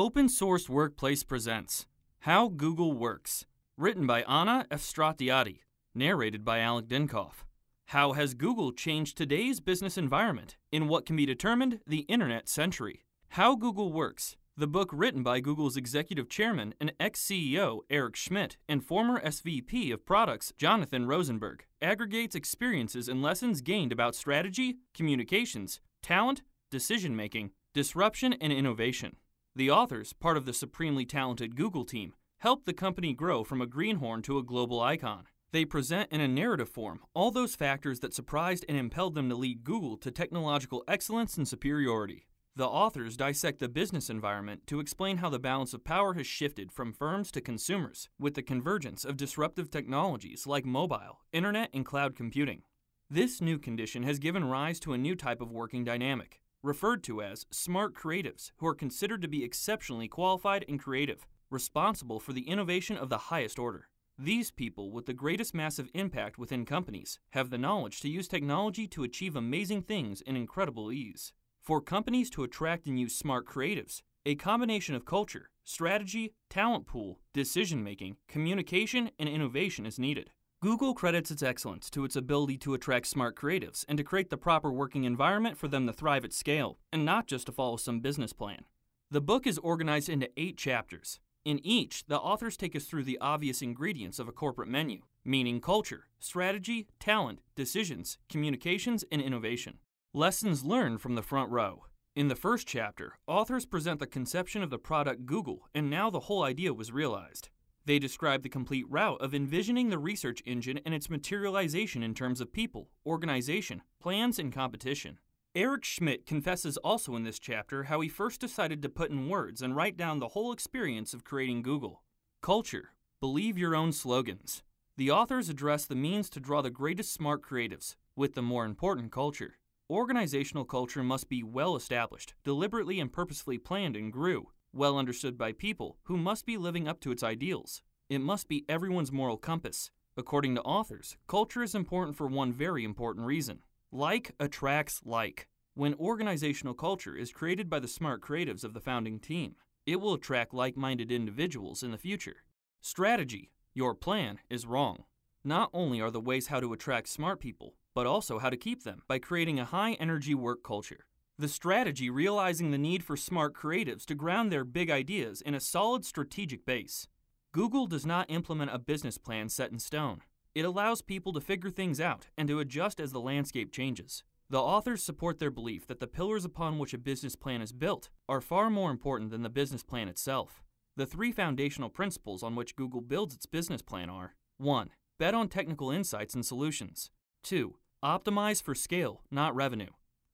Open Source Workplace presents How Google Works, written by Anna Efstratiadi, narrated by Alec Dinkoff. How has Google changed today's business environment in what can be determined the Internet century? How Google Works, the book written by Google's executive chairman and ex CEO Eric Schmidt and former SVP of products Jonathan Rosenberg, aggregates experiences and lessons gained about strategy, communications, talent, decision making, disruption, and innovation. The authors, part of the supremely talented Google team, helped the company grow from a greenhorn to a global icon. They present in a narrative form all those factors that surprised and impelled them to lead Google to technological excellence and superiority. The authors dissect the business environment to explain how the balance of power has shifted from firms to consumers with the convergence of disruptive technologies like mobile, internet, and cloud computing. This new condition has given rise to a new type of working dynamic, referred to as smart creatives, who are considered to be exceptionally qualified and creative, responsible for the innovation of the highest order. These people, with the greatest massive impact within companies, have the knowledge to use technology to achieve amazing things in incredible ease. For companies to attract and use smart creatives, a combination of culture, strategy, talent pool, decision making, communication, and innovation is needed. Google credits its excellence to its ability to attract smart creatives and to create the proper working environment for them to thrive at scale, and not just to follow some business plan. The book is organized into eight chapters. In each, the authors take us through the obvious ingredients of a corporate menu, meaning culture, strategy, talent, decisions, communications, and innovation. Lessons learned from the front row. In the first chapter, authors present the conception of the product Google, and now the whole idea was realized. They describe the complete route of envisioning the research engine and its materialization in terms of people, organization, plans, and competition. Eric Schmidt confesses also in this chapter how he first decided to put in words and write down the whole experience of creating Google. Culture. Believe your own slogans. The authors address the means to draw the greatest smart creatives, with the more important culture. Organizational culture must be well established, deliberately and purposefully planned and grew, well understood by people who must be living up to its ideals. It must be everyone's moral compass. According to authors, culture is important for one very important reason like attracts like. When organizational culture is created by the smart creatives of the founding team, it will attract like minded individuals in the future. Strategy, your plan, is wrong. Not only are the ways how to attract smart people, but also how to keep them by creating a high energy work culture. The strategy realizing the need for smart creatives to ground their big ideas in a solid strategic base. Google does not implement a business plan set in stone. It allows people to figure things out and to adjust as the landscape changes. The authors support their belief that the pillars upon which a business plan is built are far more important than the business plan itself. The three foundational principles on which Google builds its business plan are 1. Bet on technical insights and solutions. 2. Optimize for scale, not revenue.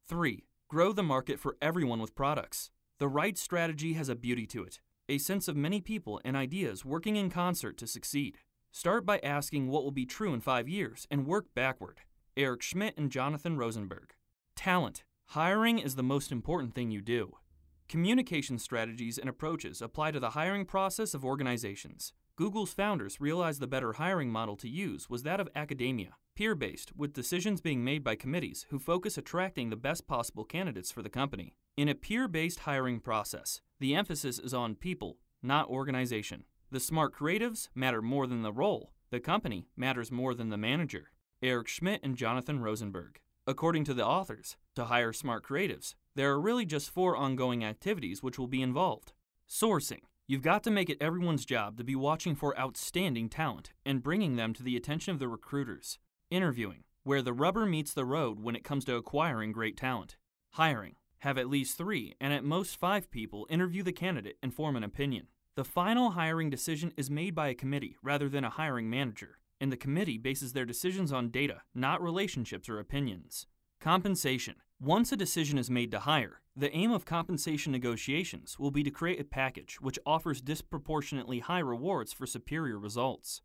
3. Grow the market for everyone with products. The right strategy has a beauty to it, a sense of many people and ideas working in concert to succeed. Start by asking what will be true in five years and work backward. Eric Schmidt and Jonathan Rosenberg. Talent. Hiring is the most important thing you do. Communication strategies and approaches apply to the hiring process of organizations. Google's founders realized the better hiring model to use was that of academia, peer based, with decisions being made by committees who focus attracting the best possible candidates for the company. In a peer based hiring process, the emphasis is on people, not organization. The smart creatives matter more than the role, the company matters more than the manager. Eric Schmidt and Jonathan Rosenberg. According to the authors, to hire smart creatives, there are really just four ongoing activities which will be involved. Sourcing. You've got to make it everyone's job to be watching for outstanding talent and bringing them to the attention of the recruiters. Interviewing, where the rubber meets the road when it comes to acquiring great talent. Hiring, have at least three and at most five people interview the candidate and form an opinion. The final hiring decision is made by a committee rather than a hiring manager, and the committee bases their decisions on data, not relationships or opinions. Compensation. Once a decision is made to hire, the aim of compensation negotiations will be to create a package which offers disproportionately high rewards for superior results.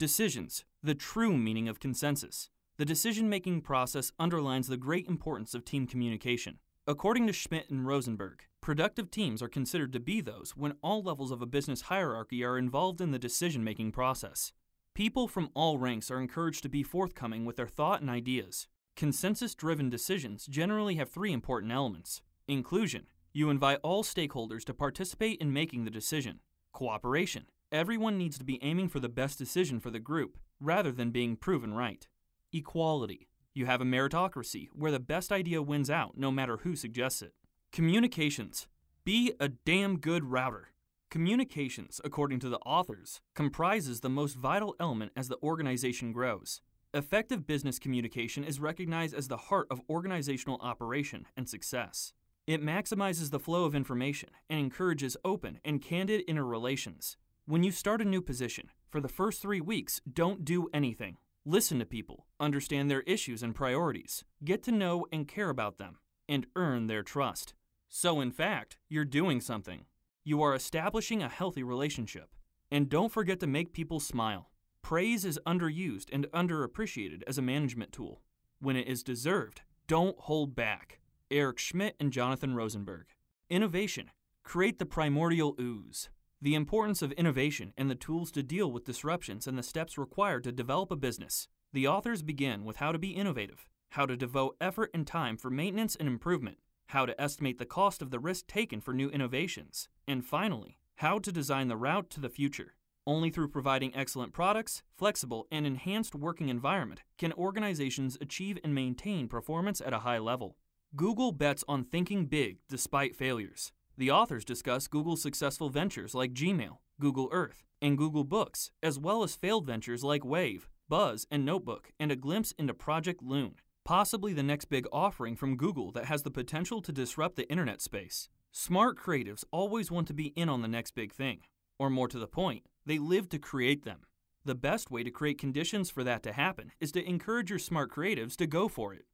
Decisions, the true meaning of consensus. The decision making process underlines the great importance of team communication. According to Schmidt and Rosenberg, productive teams are considered to be those when all levels of a business hierarchy are involved in the decision making process. People from all ranks are encouraged to be forthcoming with their thought and ideas. Consensus driven decisions generally have three important elements inclusion, You invite all stakeholders to participate in making the decision. Cooperation. Everyone needs to be aiming for the best decision for the group, rather than being proven right. Equality. You have a meritocracy where the best idea wins out no matter who suggests it. Communications. Be a damn good router. Communications, according to the authors, comprises the most vital element as the organization grows. Effective business communication is recognized as the heart of organizational operation and success. It maximizes the flow of information and encourages open and candid interrelations. When you start a new position, for the first three weeks, don't do anything. Listen to people, understand their issues and priorities, get to know and care about them, and earn their trust. So, in fact, you're doing something. You are establishing a healthy relationship. And don't forget to make people smile. Praise is underused and underappreciated as a management tool. When it is deserved, don't hold back. Eric Schmidt and Jonathan Rosenberg. Innovation. Create the primordial ooze. The importance of innovation and the tools to deal with disruptions and the steps required to develop a business. The authors begin with how to be innovative, how to devote effort and time for maintenance and improvement, how to estimate the cost of the risk taken for new innovations, and finally, how to design the route to the future. Only through providing excellent products, flexible, and enhanced working environment can organizations achieve and maintain performance at a high level. Google bets on thinking big despite failures. The authors discuss Google's successful ventures like Gmail, Google Earth, and Google Books, as well as failed ventures like Wave, Buzz, and Notebook, and a glimpse into Project Loon, possibly the next big offering from Google that has the potential to disrupt the internet space. Smart creatives always want to be in on the next big thing. Or more to the point, they live to create them. The best way to create conditions for that to happen is to encourage your smart creatives to go for it.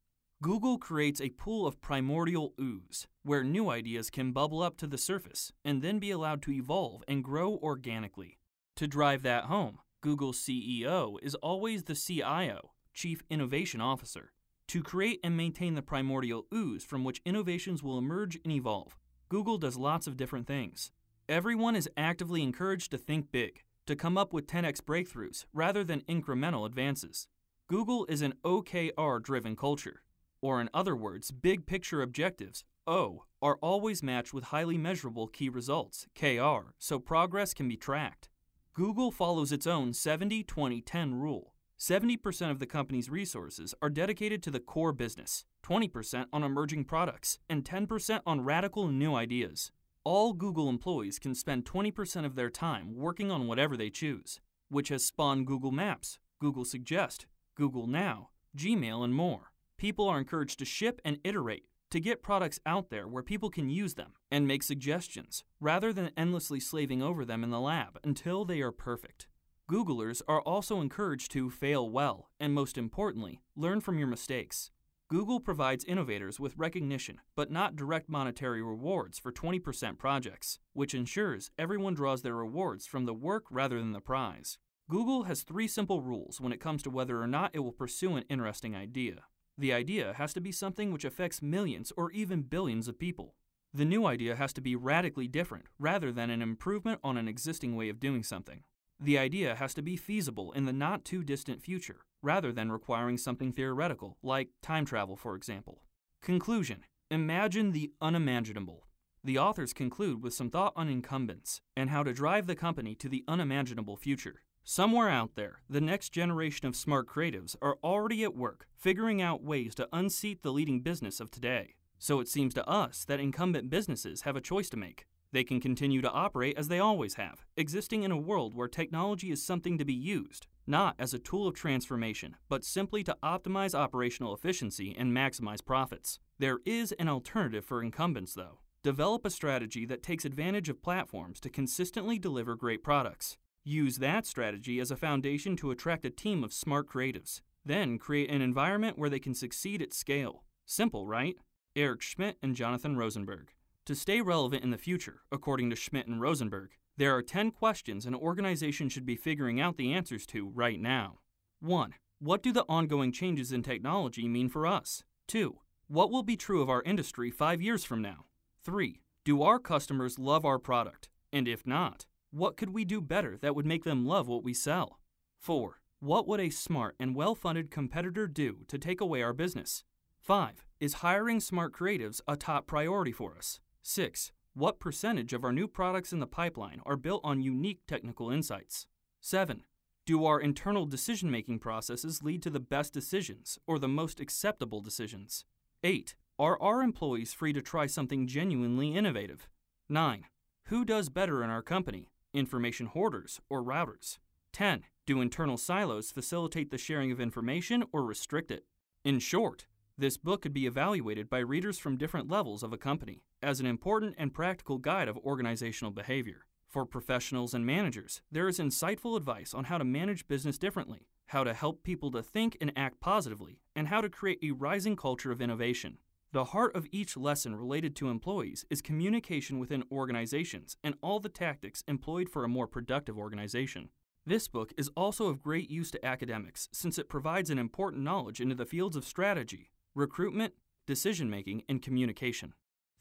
Google creates a pool of primordial ooze, where new ideas can bubble up to the surface and then be allowed to evolve and grow organically. To drive that home, Google's CEO is always the CIO, Chief Innovation Officer to create and maintain the primordial ooze from which innovations will emerge and evolve. Google does lots of different things. Everyone is actively encouraged to think big, to come up with 10x breakthroughs rather than incremental advances. Google is an OKR driven culture, or in other words, big picture objectives, O, are always matched with highly measurable key results, KR, so progress can be tracked. Google follows its own 70 20 10 rule, 70% of the company's resources are dedicated to the core business, 20% on emerging products, and 10% on radical new ideas. All Google employees can spend 20% of their time working on whatever they choose, which has spawned Google Maps, Google Suggest, Google Now, Gmail, and more. People are encouraged to ship and iterate, to get products out there where people can use them and make suggestions, rather than endlessly slaving over them in the lab until they are perfect. Googlers are also encouraged to fail well and, most importantly, learn from your mistakes. Google provides innovators with recognition, but not direct monetary rewards for 20% projects, which ensures everyone draws their rewards from the work rather than the prize. Google has three simple rules when it comes to whether or not it will pursue an interesting idea. The idea has to be something which affects millions or even billions of people. The new idea has to be radically different rather than an improvement on an existing way of doing something. The idea has to be feasible in the not too distant future, rather than requiring something theoretical, like time travel, for example. Conclusion Imagine the unimaginable. The authors conclude with some thought on incumbents and how to drive the company to the unimaginable future. Somewhere out there, the next generation of smart creatives are already at work figuring out ways to unseat the leading business of today. So it seems to us that incumbent businesses have a choice to make. They can continue to operate as they always have, existing in a world where technology is something to be used, not as a tool of transformation, but simply to optimize operational efficiency and maximize profits. There is an alternative for incumbents, though. Develop a strategy that takes advantage of platforms to consistently deliver great products. Use that strategy as a foundation to attract a team of smart creatives. Then create an environment where they can succeed at scale. Simple, right? Eric Schmidt and Jonathan Rosenberg. To stay relevant in the future, according to Schmidt and Rosenberg, there are 10 questions an organization should be figuring out the answers to right now. 1. What do the ongoing changes in technology mean for us? 2. What will be true of our industry five years from now? 3. Do our customers love our product? And if not, what could we do better that would make them love what we sell? 4. What would a smart and well funded competitor do to take away our business? 5. Is hiring smart creatives a top priority for us? 6. What percentage of our new products in the pipeline are built on unique technical insights? 7. Do our internal decision making processes lead to the best decisions or the most acceptable decisions? 8. Are our employees free to try something genuinely innovative? 9. Who does better in our company, information hoarders or routers? 10. Do internal silos facilitate the sharing of information or restrict it? In short, this book could be evaluated by readers from different levels of a company as an important and practical guide of organizational behavior. For professionals and managers, there is insightful advice on how to manage business differently, how to help people to think and act positively, and how to create a rising culture of innovation. The heart of each lesson related to employees is communication within organizations and all the tactics employed for a more productive organization. This book is also of great use to academics since it provides an important knowledge into the fields of strategy, recruitment, decision making, and communication.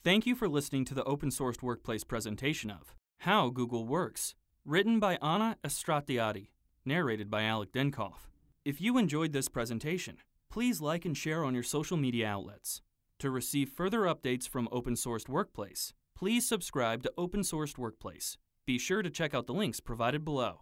Thank you for listening to the open sourced workplace presentation of How Google Works, written by Anna Efstratiadi, narrated by Alec Denkoff. If you enjoyed this presentation, please like and share on your social media outlets. To receive further updates from Open Sourced Workplace, please subscribe to Open Sourced Workplace. Be sure to check out the links provided below.